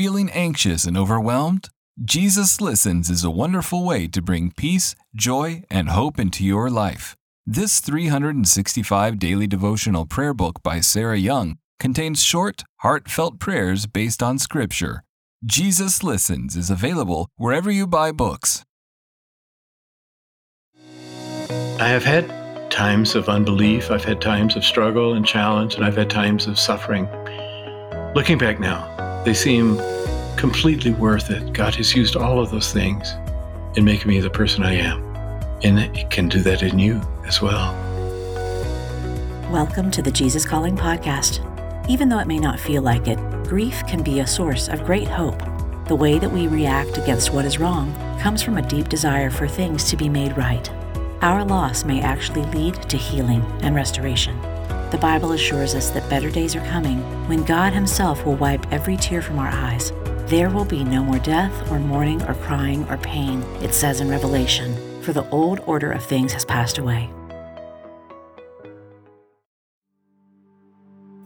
Feeling anxious and overwhelmed? Jesus Listens is a wonderful way to bring peace, joy, and hope into your life. This 365 daily devotional prayer book by Sarah Young contains short, heartfelt prayers based on Scripture. Jesus Listens is available wherever you buy books. I have had times of unbelief, I've had times of struggle and challenge, and I've had times of suffering. Looking back now, they seem completely worth it. God has used all of those things in making me the person I am. And He can do that in you as well. Welcome to the Jesus Calling Podcast. Even though it may not feel like it, grief can be a source of great hope. The way that we react against what is wrong comes from a deep desire for things to be made right. Our loss may actually lead to healing and restoration. The Bible assures us that better days are coming when God Himself will wipe every tear from our eyes there will be no more death, or mourning, or crying, or pain, it says in Revelation, for the old order of things has passed away.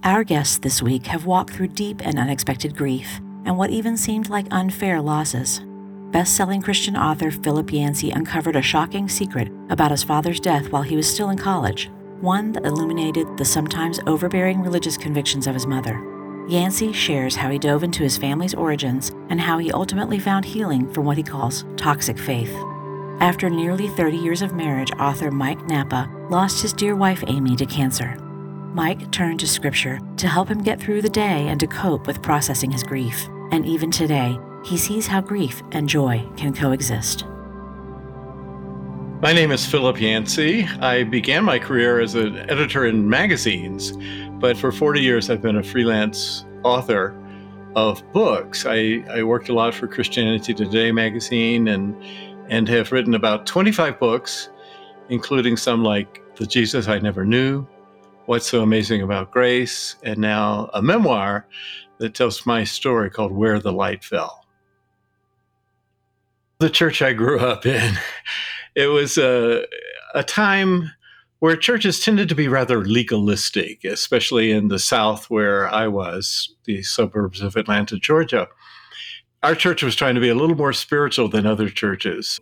Our guests this week have walked through deep and unexpected grief and what even seemed like unfair losses. Best selling Christian author Philip Yancey uncovered a shocking secret about his father's death while he was still in college, one that illuminated the sometimes overbearing religious convictions of his mother. Yancey shares how he dove into his family's origins and how he ultimately found healing from what he calls toxic faith. After nearly 30 years of marriage, author Mike Nappa lost his dear wife Amy to cancer. Mike turned to scripture to help him get through the day and to cope with processing his grief. And even today, he sees how grief and joy can coexist. My name is Philip Yancey. I began my career as an editor in magazines but for 40 years, I've been a freelance author of books. I, I worked a lot for Christianity Today magazine and, and have written about 25 books, including some like The Jesus I Never Knew, What's So Amazing About Grace, and now a memoir that tells my story called Where the Light Fell. The church I grew up in, it was a, a time where churches tended to be rather legalistic, especially in the South where I was, the suburbs of Atlanta, Georgia. Our church was trying to be a little more spiritual than other churches.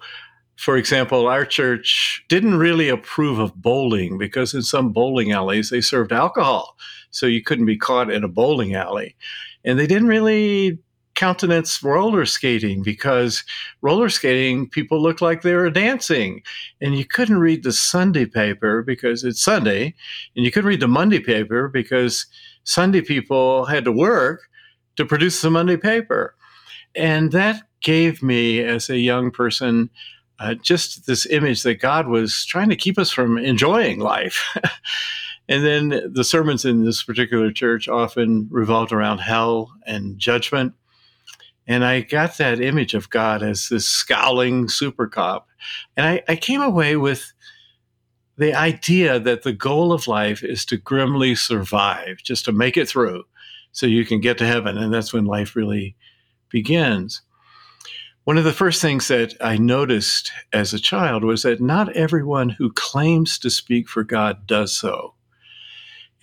For example, our church didn't really approve of bowling because in some bowling alleys they served alcohol. So you couldn't be caught in a bowling alley. And they didn't really countenance roller skating because roller skating people looked like they were dancing. And you couldn't read the sunday paper because it's sunday and you couldn't read the monday paper because sunday people had to work to produce the monday paper. And that gave me as a young person uh, just this image that god was trying to keep us from enjoying life. And then the sermons in this particular church often revolved around hell and judgment. And I got that image of God as this scowling super cop. And I, I came away with the idea that the goal of life is to grimly survive, just to make it through so you can get to heaven. And that's when life really begins. One of the first things that I noticed as a child was that not everyone who claims to speak for God does so.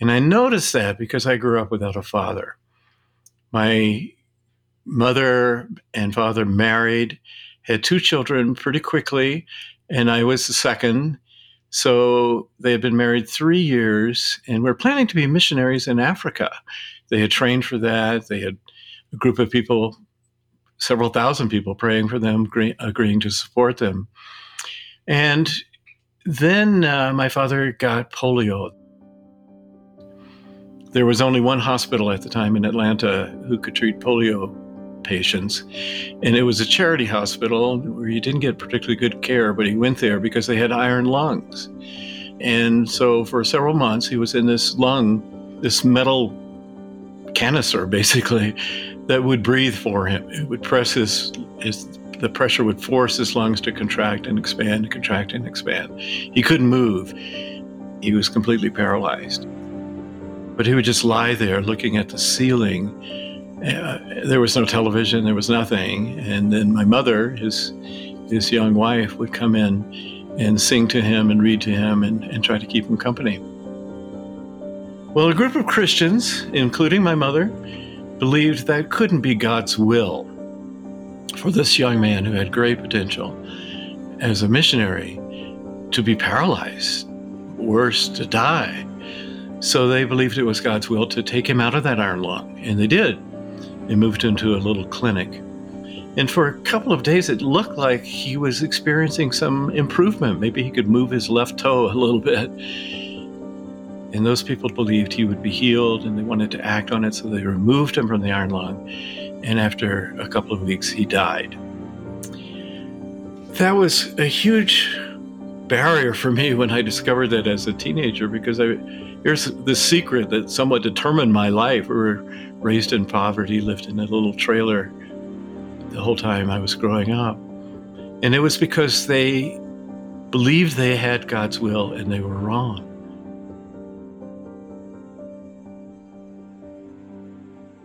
And I noticed that because I grew up without a father. My mother and father married, had two children pretty quickly, and I was the second. So they had been married three years and were planning to be missionaries in Africa. They had trained for that. They had a group of people, several thousand people praying for them, agreeing to support them. And then uh, my father got polio. There was only one hospital at the time in Atlanta who could treat polio patients. And it was a charity hospital where he didn't get particularly good care, but he went there because they had iron lungs. And so for several months, he was in this lung, this metal canister, basically, that would breathe for him. It would press his, his the pressure would force his lungs to contract and expand, contract and expand. He couldn't move. He was completely paralyzed. But he would just lie there looking at the ceiling uh, there was no television, there was nothing. And then my mother, his his young wife, would come in and sing to him and read to him and, and try to keep him company. Well, a group of Christians, including my mother, believed that couldn't be God's will for this young man who had great potential as a missionary to be paralyzed, worse, to die. So they believed it was God's will to take him out of that iron lung, and they did. They moved him to a little clinic. And for a couple of days, it looked like he was experiencing some improvement. Maybe he could move his left toe a little bit. And those people believed he would be healed and they wanted to act on it, so they removed him from the iron lung. And after a couple of weeks, he died. That was a huge barrier for me when I discovered that as a teenager because I, here's the secret that somewhat determined my life. We were raised in poverty, lived in a little trailer the whole time I was growing up. And it was because they believed they had God's will and they were wrong.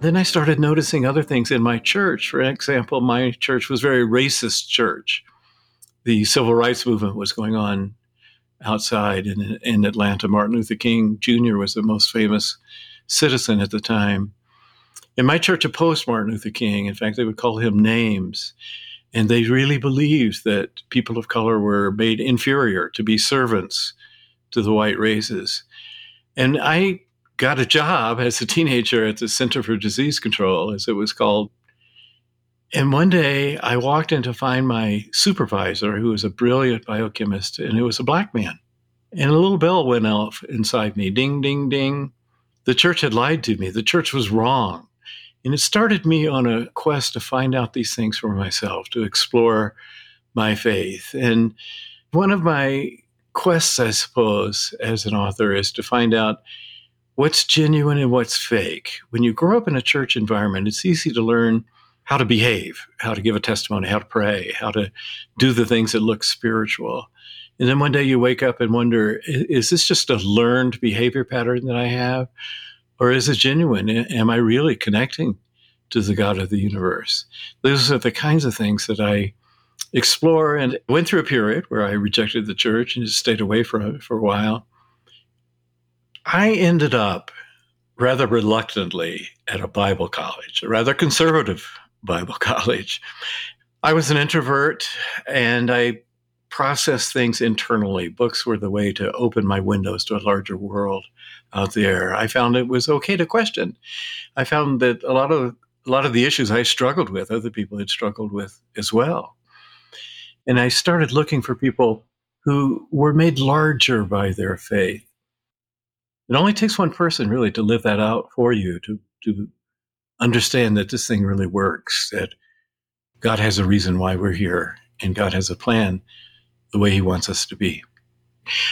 Then I started noticing other things in my church. For example, my church was a very racist church. The civil rights movement was going on outside in, in Atlanta. Martin Luther King Jr. was the most famous citizen at the time. And my church opposed Martin Luther King. In fact, they would call him names. And they really believed that people of color were made inferior to be servants to the white races. And I got a job as a teenager at the Center for Disease Control, as it was called. And one day I walked in to find my supervisor, who was a brilliant biochemist, and it was a black man. And a little bell went off inside me ding, ding, ding. The church had lied to me. The church was wrong. And it started me on a quest to find out these things for myself, to explore my faith. And one of my quests, I suppose, as an author is to find out what's genuine and what's fake. When you grow up in a church environment, it's easy to learn how to behave, how to give a testimony, how to pray, how to do the things that look spiritual. And then one day you wake up and wonder, is this just a learned behavior pattern that I have? Or is it genuine? Am I really connecting to the God of the universe? Those are the kinds of things that I explore and went through a period where I rejected the church and just stayed away from it for a while. I ended up rather reluctantly at a Bible college, a rather conservative Bible college. I was an introvert and I processed things internally. Books were the way to open my windows to a larger world out there. I found it was okay to question. I found that a lot of a lot of the issues I struggled with, other people had struggled with as well. And I started looking for people who were made larger by their faith it only takes one person really to live that out for you to to understand that this thing really works that god has a reason why we're here and god has a plan the way he wants us to be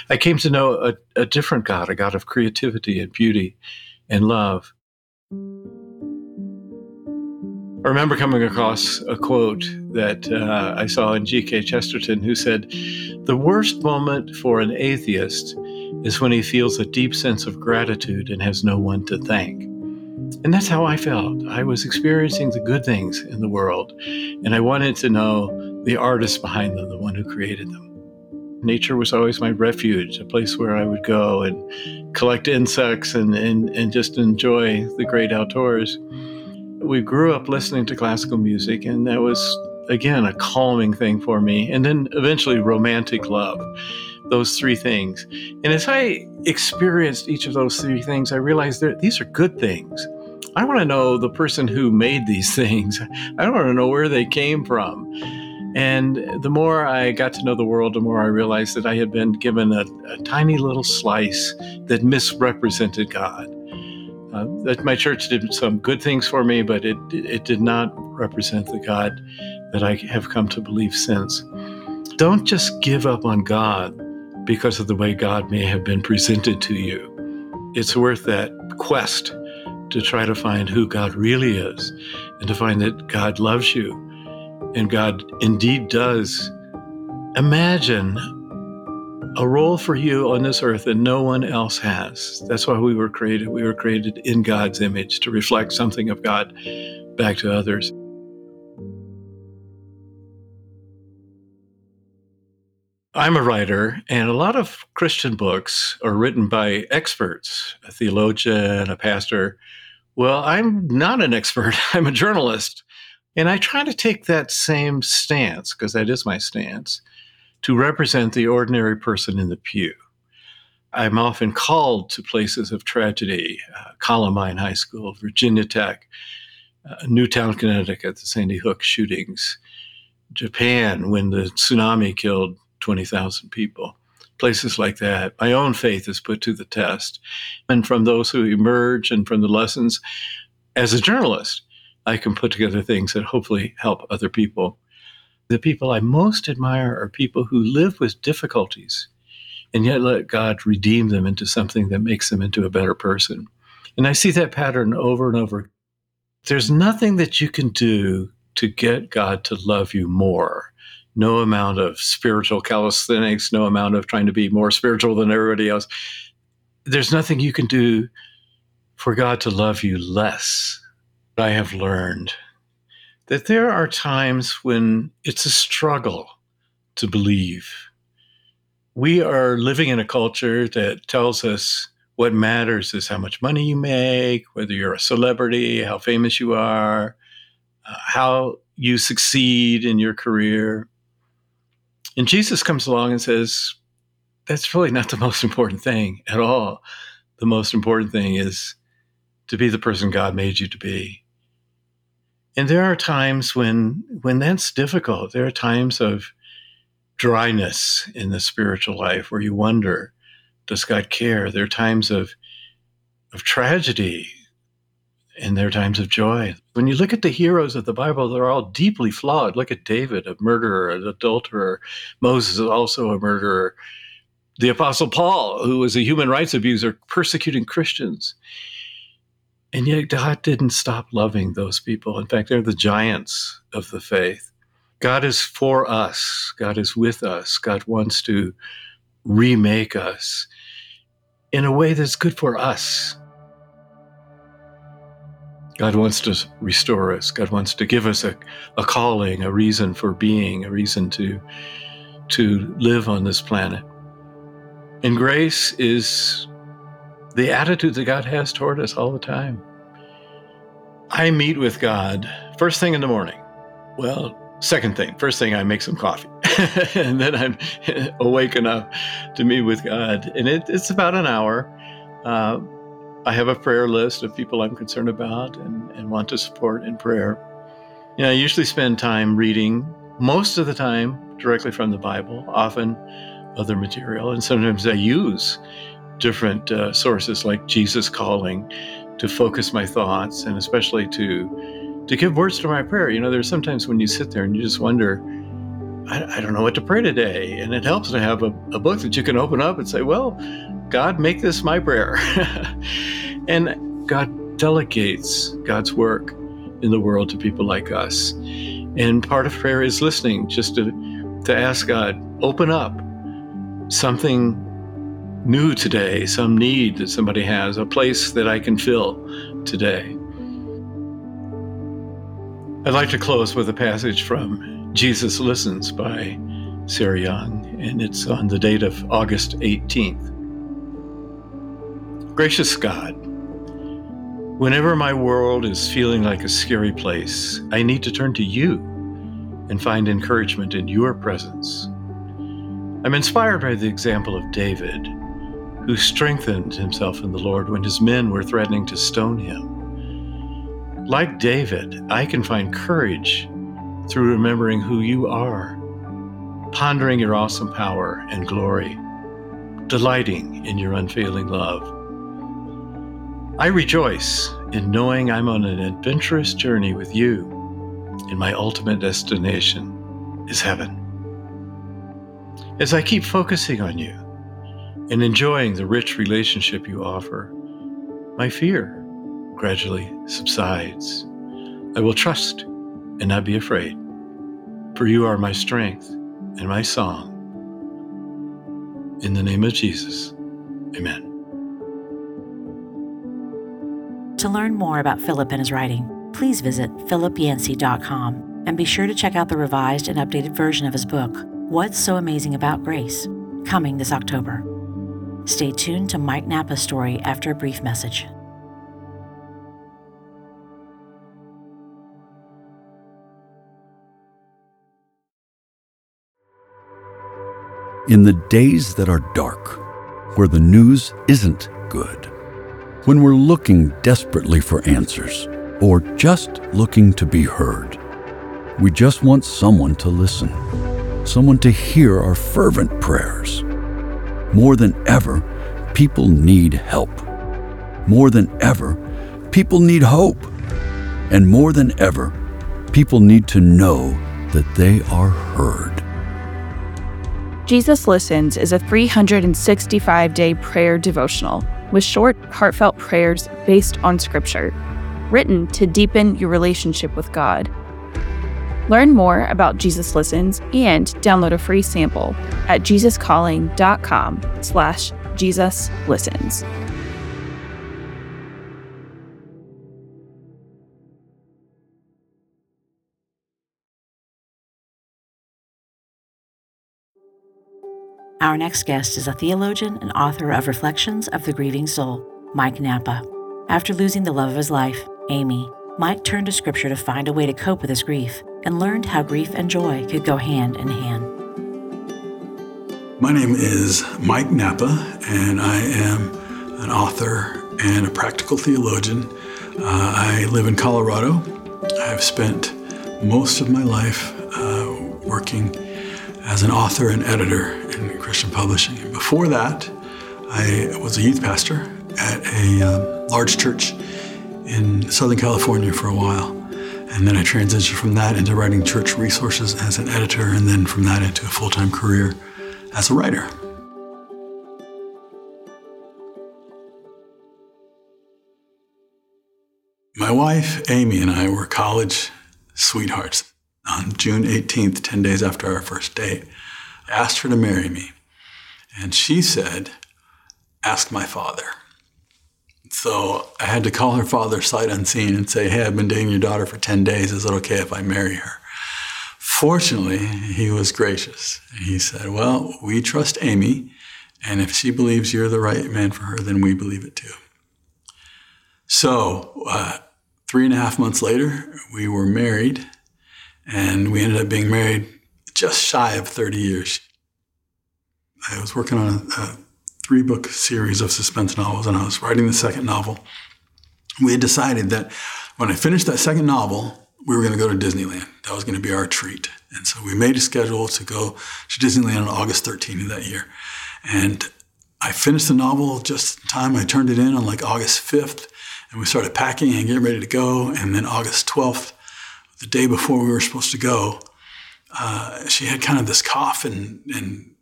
i came to know a, a different god a god of creativity and beauty and love I remember coming across a quote that uh, I saw in G.K. Chesterton, who said, The worst moment for an atheist is when he feels a deep sense of gratitude and has no one to thank. And that's how I felt. I was experiencing the good things in the world, and I wanted to know the artist behind them, the one who created them. Nature was always my refuge, a place where I would go and collect insects and, and, and just enjoy the great outdoors. We grew up listening to classical music, and that was, again, a calming thing for me. And then eventually, romantic love those three things. And as I experienced each of those three things, I realized that these are good things. I want to know the person who made these things. I want to know where they came from. And the more I got to know the world, the more I realized that I had been given a, a tiny little slice that misrepresented God. Uh, that my church did some good things for me, but it it did not represent the God that I have come to believe since. Don't just give up on God because of the way God may have been presented to you. It's worth that quest to try to find who God really is and to find that God loves you and God indeed does. Imagine a role for you on this earth that no one else has. That's why we were created. We were created in God's image to reflect something of God back to others. I'm a writer, and a lot of Christian books are written by experts, a theologian, a pastor, Well, I'm not an expert, I'm a journalist. And I try to take that same stance, because that is my stance, to represent the ordinary person in the pew. I'm often called to places of tragedy uh, Columbine High School, Virginia Tech, uh, Newtown, Connecticut, the Sandy Hook shootings, Japan, when the tsunami killed 20,000 people, places like that. My own faith is put to the test. And from those who emerge and from the lessons, as a journalist, I can put together things that hopefully help other people. The people I most admire are people who live with difficulties and yet let God redeem them into something that makes them into a better person. And I see that pattern over and over. There's nothing that you can do to get God to love you more. No amount of spiritual calisthenics, no amount of trying to be more spiritual than everybody else. There's nothing you can do for God to love you less. I have learned that there are times when it's a struggle to believe we are living in a culture that tells us what matters is how much money you make, whether you're a celebrity, how famous you are, uh, how you succeed in your career. And Jesus comes along and says, that's really not the most important thing at all. The most important thing is to be the person God made you to be. And there are times when when that's difficult. There are times of dryness in the spiritual life where you wonder, does God care? There are times of of tragedy and their times of joy. When you look at the heroes of the Bible, they're all deeply flawed. Look at David, a murderer, an adulterer. Moses is also a murderer. The Apostle Paul, who was a human rights abuser, persecuting Christians. And yet, God didn't stop loving those people. In fact, they're the giants of the faith. God is for us, God is with us, God wants to remake us in a way that's good for us. God wants to restore us. God wants to give us a, a calling, a reason for being, a reason to, to live on this planet. And grace is the attitude that God has toward us all the time. I meet with God first thing in the morning. Well, Second thing, first thing, I make some coffee. and then I'm awake enough to meet with God. And it, it's about an hour. Uh, I have a prayer list of people I'm concerned about and, and want to support in prayer. You know, I usually spend time reading, most of the time directly from the Bible, often other material. And sometimes I use different uh, sources like Jesus Calling to focus my thoughts and especially to to give words to my prayer. You know, there's sometimes when you sit there and you just wonder, I, I don't know what to pray today. And it helps to have a, a book that you can open up and say, well, God, make this my prayer. and God delegates God's work in the world to people like us. And part of prayer is listening, just to, to ask God, open up something new today, some need that somebody has, a place that I can fill today. I'd like to close with a passage from Jesus Listens by Sarah Young, and it's on the date of August 18th. Gracious God, whenever my world is feeling like a scary place, I need to turn to you and find encouragement in your presence. I'm inspired by the example of David, who strengthened himself in the Lord when his men were threatening to stone him. Like David, I can find courage through remembering who you are, pondering your awesome power and glory, delighting in your unfailing love. I rejoice in knowing I'm on an adventurous journey with you, and my ultimate destination is heaven. As I keep focusing on you and enjoying the rich relationship you offer, my fear gradually subsides. I will trust and not be afraid, for you are my strength and my song. In the name of Jesus, amen. To learn more about Philip and his writing, please visit philipyancey.com and be sure to check out the revised and updated version of his book, What's So Amazing About Grace, coming this October. Stay tuned to Mike Nappa's story after a brief message. In the days that are dark, where the news isn't good, when we're looking desperately for answers or just looking to be heard, we just want someone to listen, someone to hear our fervent prayers. More than ever, people need help. More than ever, people need hope. And more than ever, people need to know that they are heard. Jesus Listens is a 365 day prayer devotional with short, heartfelt prayers based on Scripture, written to deepen your relationship with God. Learn more about Jesus Listens and download a free sample at jesuscalling.com slash Jesus Listens. Our next guest is a theologian and author of Reflections of the Grieving Soul, Mike Nappa. After losing the love of his life, Amy, Mike turned to Scripture to find a way to cope with his grief and learned how grief and joy could go hand in hand. My name is Mike Nappa, and I am an author and a practical theologian. Uh, I live in Colorado. I've spent most of my life uh, working as an author and editor in Christian publishing. Before that, I was a youth pastor at a uh, large church in Southern California for a while. And then I transitioned from that into writing church resources as an editor, and then from that into a full time career as a writer. My wife, Amy, and I were college sweethearts. On June 18th, 10 days after our first date, I asked her to marry me. And she said, Ask my father. So I had to call her father sight unseen and say, Hey, I've been dating your daughter for 10 days. Is it okay if I marry her? Fortunately, he was gracious. And he said, Well, we trust Amy, and if she believes you're the right man for her, then we believe it too. So, uh, three and a half months later, we were married, and we ended up being married just shy of 30 years. I was working on a, a three book series of suspense novels, and I was writing the second novel. We had decided that when I finished that second novel, we were going to go to Disneyland. That was going to be our treat. And so we made a schedule to go to Disneyland on August 13th of that year. And I finished the novel just in time. I turned it in on like August 5th, and we started packing and getting ready to go. And then August 12th, the day before we were supposed to go, uh, she had kind of this cough and, and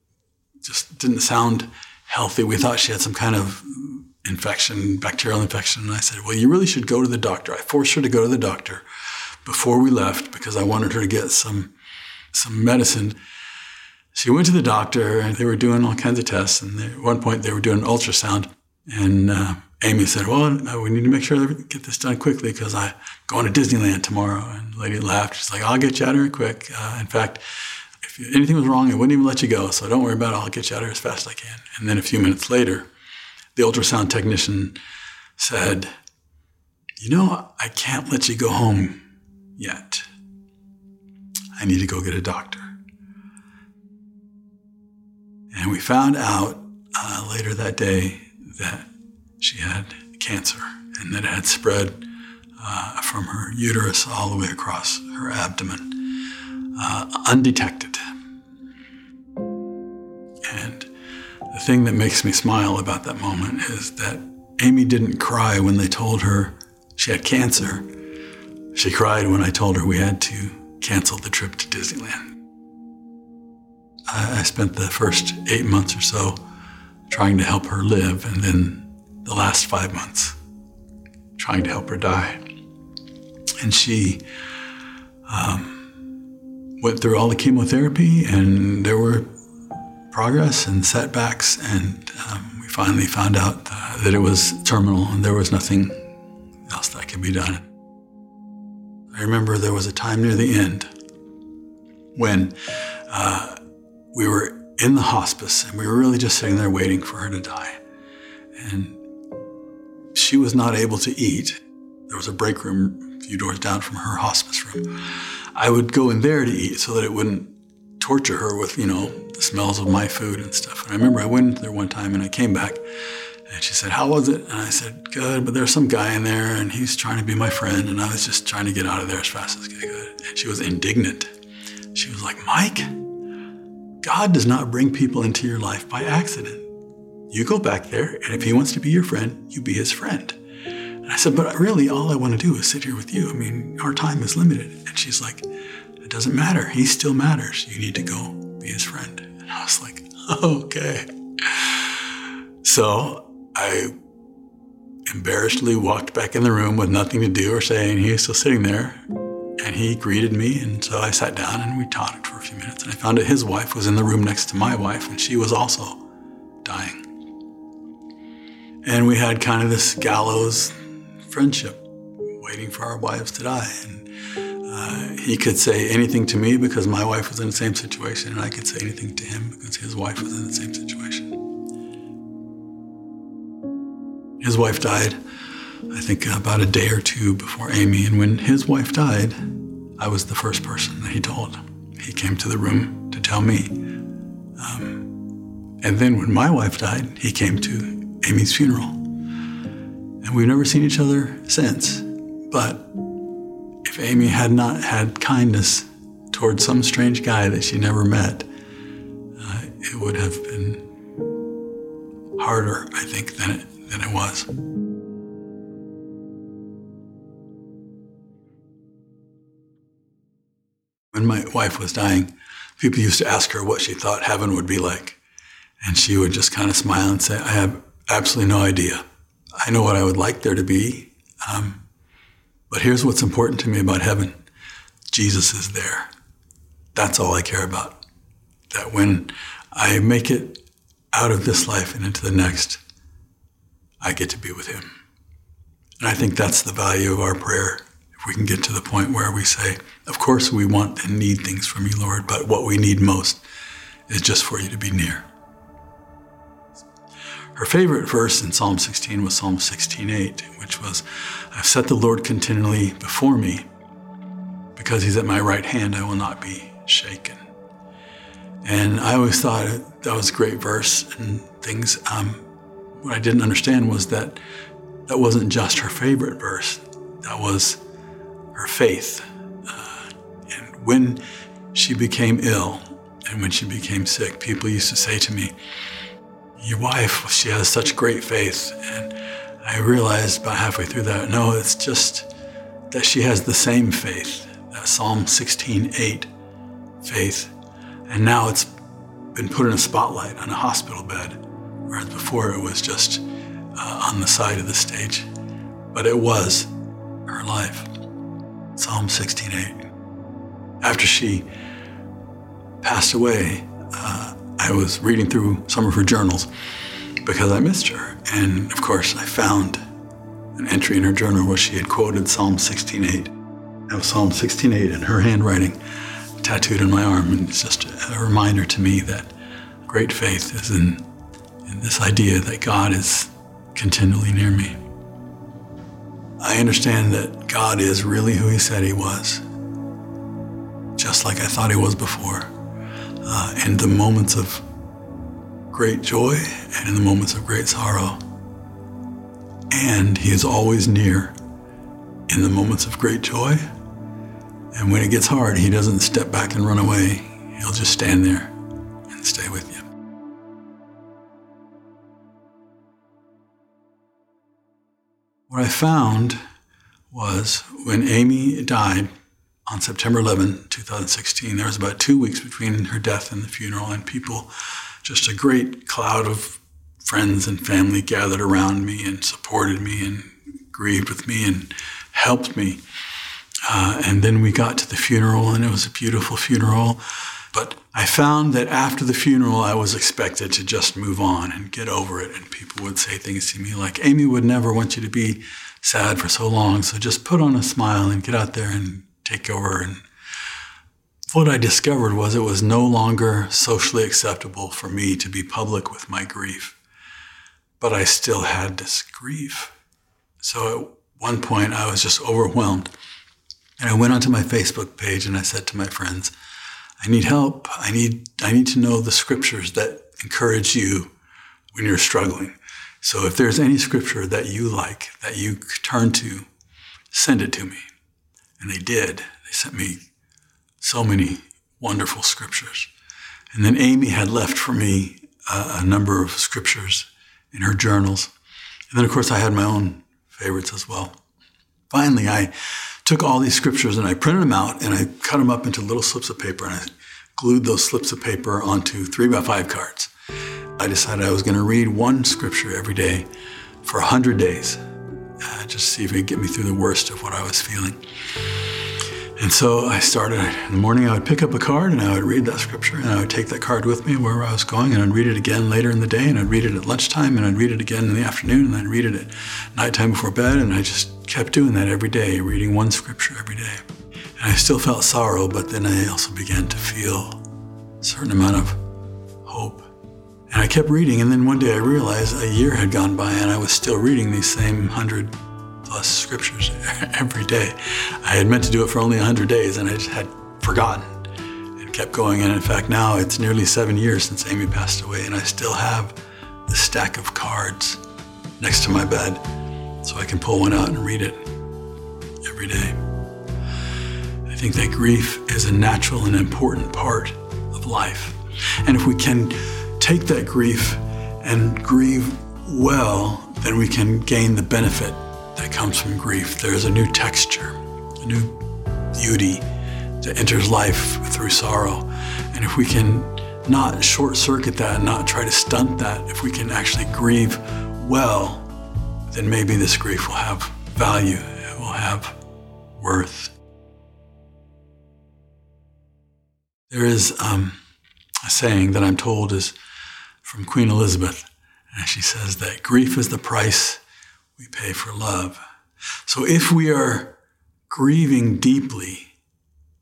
just didn't sound healthy. We thought she had some kind of infection, bacterial infection. And I said, Well, you really should go to the doctor. I forced her to go to the doctor before we left because I wanted her to get some, some medicine. She went to the doctor and they were doing all kinds of tests. And they, at one point, they were doing an ultrasound. And uh, Amy said, Well, we need to make sure that we get this done quickly because I'm going to Disneyland tomorrow. And the lady laughed. She's like, I'll get you out of here quick. Uh, in fact, anything was wrong, I wouldn't even let you go. So don't worry about it. I'll get you out of here as fast as I can. And then a few minutes later, the ultrasound technician said, You know, I can't let you go home yet. I need to go get a doctor. And we found out uh, later that day that she had cancer and that it had spread uh, from her uterus all the way across her abdomen, uh, undetected. The thing that makes me smile about that moment is that Amy didn't cry when they told her she had cancer. She cried when I told her we had to cancel the trip to Disneyland. I spent the first eight months or so trying to help her live, and then the last five months trying to help her die. And she um, went through all the chemotherapy, and there were progress and setbacks, and um, we finally found out uh, that it was terminal and there was nothing else that could be done. I remember there was a time near the end when uh, we were in the hospice and we were really just sitting there waiting for her to die. And she was not able to eat. There was a break room a few doors down from her hospice room. I would go in there to eat so that it wouldn't torture her with, you know, the smells of my food and stuff. And I remember I went there one time and I came back and she said, How was it? And I said, Good, but there's some guy in there and he's trying to be my friend. And I was just trying to get out of there as fast as I could. And she was indignant. She was like, Mike, God does not bring people into your life by accident. You go back there, and if he wants to be your friend, you be his friend. And I said, But really, all I want to do is sit here with you. I mean, our time is limited. And she's like, doesn't matter. He still matters. You need to go be his friend. And I was like, Okay. So I embarrassedly walked back in the room with nothing to do or say, and he was still sitting there. And he greeted me, and so I sat down and we talked for a few minutes. And I found out his wife was in the room next to my wife, and she was also dying. And we had kind of this gallows friendship, waiting for our wives to die. And uh, he could say anything to me because my wife was in the same situation, and I could say anything to him because his wife was in the same situation. His wife died, I think, about a day or two before Amy. And when his wife died, I was the first person that he told. He came to the room to tell me. Um, and then when my wife died, he came to Amy's funeral. And we've never seen each other since. But Amy had not had kindness towards some strange guy that she never met, uh, it would have been harder, I think, than it than it was. When my wife was dying, people used to ask her what she thought heaven would be like. And she would just kind of smile and say, I have absolutely no idea. I know what I would like there to be. Um, but here's what's important to me about heaven Jesus is there. That's all I care about. That when I make it out of this life and into the next, I get to be with him. And I think that's the value of our prayer. If we can get to the point where we say, Of course, we want and need things from you, Lord, but what we need most is just for you to be near. Her favorite verse in Psalm 16 was Psalm 16:8, which was, I've set the Lord continually before me. Because he's at my right hand, I will not be shaken. And I always thought that was a great verse and things. Um, what I didn't understand was that that wasn't just her favorite verse, that was her faith. Uh, and when she became ill and when she became sick, people used to say to me, Your wife, she has such great faith. And I realized about halfway through that, no, it's just that she has the same faith, that Psalm 16:8 faith. And now it's been put in a spotlight on a hospital bed whereas before it was just uh, on the side of the stage. But it was her life. Psalm 16:8. After she passed away, I was reading through some of her journals because I missed her, and of course I found an entry in her journal where she had quoted Psalm 16:8. That was Psalm 16:8 in her handwriting, tattooed on my arm, and it's just a reminder to me that great faith is in and this idea that God is continually near me. I understand that God is really who He said He was, just like I thought He was before. Uh, in the moments of great joy and in the moments of great sorrow. And He is always near in the moments of great joy. And when it gets hard, He doesn't step back and run away, He'll just stand there and stay with you. What I found was when Amy died on September 11, 2016, there was about two weeks between her death and the funeral, and people, just a great cloud of friends and family gathered around me and supported me and grieved with me and helped me. Uh, and then we got to the funeral, and it was a beautiful funeral. But I found that after the funeral, I was expected to just move on and get over it. And people would say things to me like, Amy would never want you to be sad for so long. So just put on a smile and get out there and take over. And what I discovered was it was no longer socially acceptable for me to be public with my grief. But I still had this grief. So at one point, I was just overwhelmed. And I went onto my Facebook page and I said to my friends, I need help. I need, I need to know the scriptures that encourage you when you're struggling. So if there's any scripture that you like, that you turn to, send it to me. And they did. They sent me so many wonderful scriptures. And then Amy had left for me a, a number of scriptures in her journals. And then, of course, I had my own favorites as well. Finally, I took all these scriptures and I printed them out and I cut them up into little slips of paper and I glued those slips of paper onto three by five cards. I decided I was going to read one scripture every day for 100 days, uh, just see if it could get me through the worst of what I was feeling. And so I started in the morning, I would pick up a card and I would read that scripture and I would take that card with me wherever I was going and I'd read it again later in the day and I'd read it at lunchtime and I'd read it again in the afternoon and I'd read it at nighttime before bed and I just kept doing that every day, reading one scripture every day. And I still felt sorrow, but then I also began to feel a certain amount of hope. And I kept reading and then one day I realized a year had gone by and I was still reading these same hundred plus scriptures every day. I had meant to do it for only 100 days and I just had forgotten and kept going. And in fact, now it's nearly seven years since Amy passed away, and I still have the stack of cards next to my bed so I can pull one out and read it every day. I think that grief is a natural and important part of life. And if we can take that grief and grieve well, then we can gain the benefit that comes from grief. There's a new texture, a new beauty that enters life through sorrow. And if we can not short circuit that, and not try to stunt that, if we can actually grieve well, then maybe this grief will have value, it will have worth. There is um, a saying that I'm told is from Queen Elizabeth, and she says that grief is the price we pay for love. So if we are grieving deeply,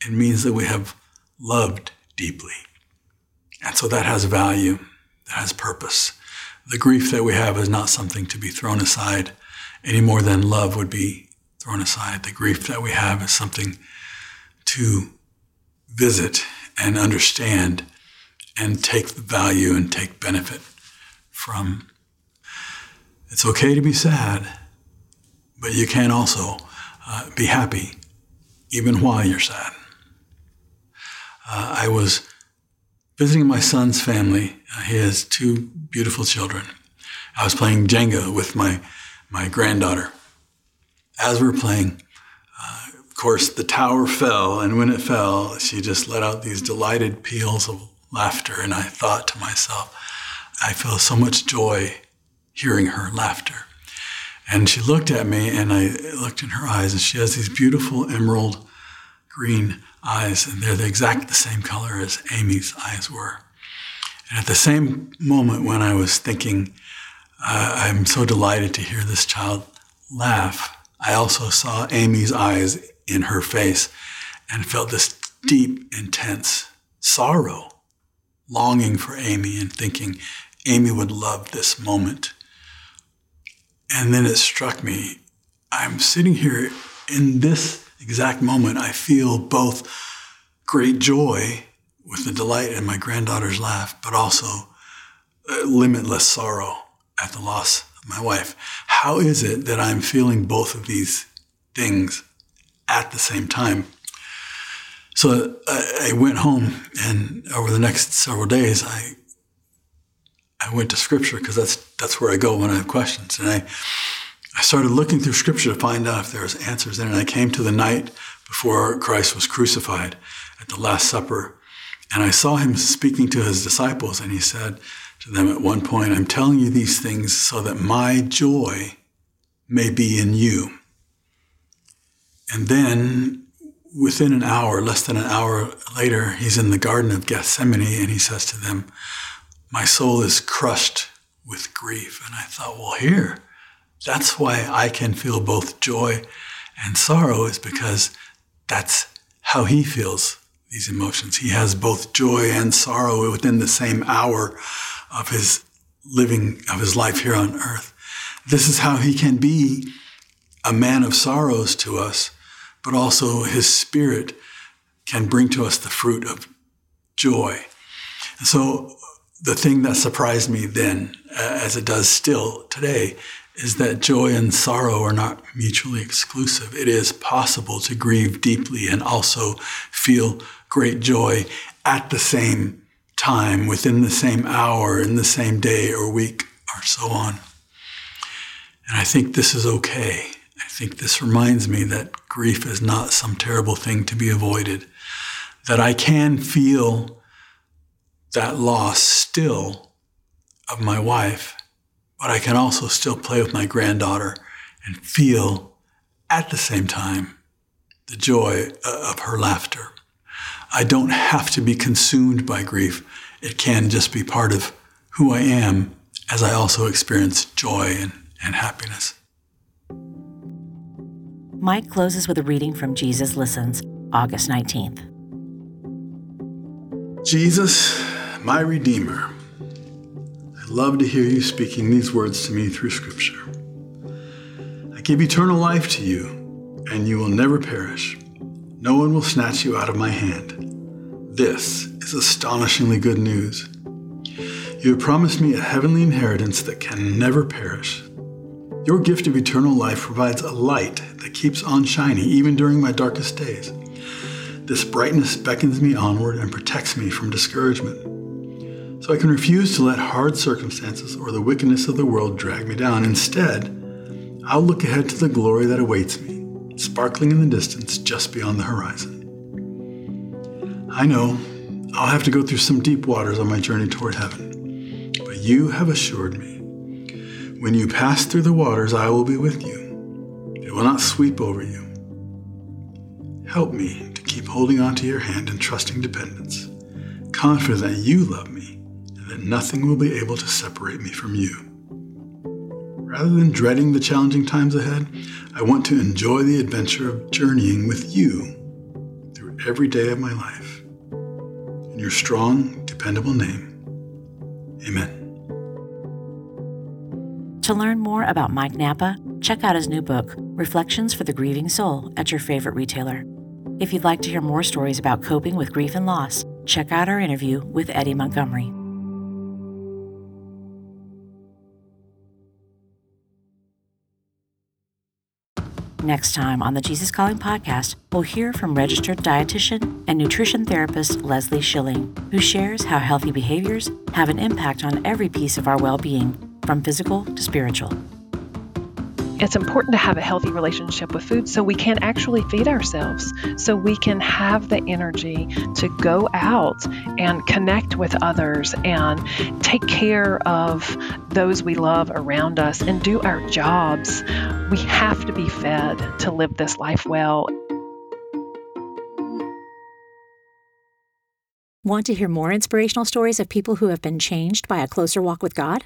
it means that we have loved deeply. And so that has value, that has purpose. The grief that we have is not something to be thrown aside any more than love would be thrown aside. The grief that we have is something to visit and understand and take value and take benefit from. It's okay to be sad, but you can also uh, be happy even while you're sad. Uh, I was visiting my son's family. Uh, he has two beautiful children. I was playing Jenga with my, my granddaughter. As we were playing, uh, of course, the tower fell, and when it fell, she just let out these delighted peals of laughter. And I thought to myself, I feel so much joy hearing her laughter. And she looked at me, and I looked in her eyes, and she has these beautiful emerald green eyes, and they're the exact the same color as Amy's eyes were. And at the same moment when I was thinking, uh, I'm so delighted to hear this child laugh, I also saw Amy's eyes in her face and felt this deep, intense sorrow, longing for Amy and thinking Amy would love this moment. And then it struck me I'm sitting here in this exact moment. I feel both great joy with the delight in my granddaughter's laugh, but also uh, limitless sorrow at the loss of my wife. How is it that I'm feeling both of these things at the same time? So I went home, and over the next several days, I I went to Scripture because that's that's where I go when I have questions, and I I started looking through Scripture to find out if there was answers in it. And I came to the night before Christ was crucified at the Last Supper, and I saw him speaking to his disciples, and he said to them at one point, "I'm telling you these things so that my joy may be in you." And then within an hour, less than an hour later, he's in the Garden of Gethsemane and he says to them, my soul is crushed with grief. And I thought, well, here, that's why I can feel both joy and sorrow, is because that's how he feels these emotions. He has both joy and sorrow within the same hour of his living, of his life here on earth. This is how he can be a man of sorrows to us, but also his spirit can bring to us the fruit of joy. So the thing that surprised me then, as it does still today, is that joy and sorrow are not mutually exclusive. It is possible to grieve deeply and also feel great joy at the same time, within the same hour, in the same day or week, or so on. And I think this is okay. I think this reminds me that grief is not some terrible thing to be avoided, that I can feel that loss still of my wife, but I can also still play with my granddaughter and feel at the same time the joy uh, of her laughter. I don't have to be consumed by grief. It can just be part of who I am as I also experience joy and, and happiness. Mike closes with a reading from Jesus Listens, August 19th. Jesus, my Redeemer, I love to hear you speaking these words to me through Scripture. I give eternal life to you, and you will never perish. No one will snatch you out of my hand. This is astonishingly good news. You have promised me a heavenly inheritance that can never perish. Your gift of eternal life provides a light that keeps on shining even during my darkest days. This brightness beckons me onward and protects me from discouragement. So I can refuse to let hard circumstances or the wickedness of the world drag me down. Instead, I'll look ahead to the glory that awaits me, sparkling in the distance just beyond the horizon. I know I'll have to go through some deep waters on my journey toward heaven, but you have assured me when you pass through the waters, I will be with you. It will not sweep over you. Help me to keep holding on to your hand in trusting dependence, confident that you love me and that nothing will be able to separate me from you. Rather than dreading the challenging times ahead, I want to enjoy the adventure of journeying with you through every day of my life. In your strong, dependable name, amen. To learn more about Mike Nappa, check out his new book, Reflections for the Grieving Soul, at your favorite retailer. If you'd like to hear more stories about coping with grief and loss, check out our interview with Eddie Montgomery. Next time on the Jesus Calling podcast, we'll hear from registered dietitian and nutrition therapist Leslie Schilling, who shares how healthy behaviors have an impact on every piece of our well being from physical to spiritual. It's important to have a healthy relationship with food so we can actually feed ourselves, so we can have the energy to go out and connect with others and take care of those we love around us and do our jobs. We have to be fed to live this life well. Want to hear more inspirational stories of people who have been changed by a closer walk with God?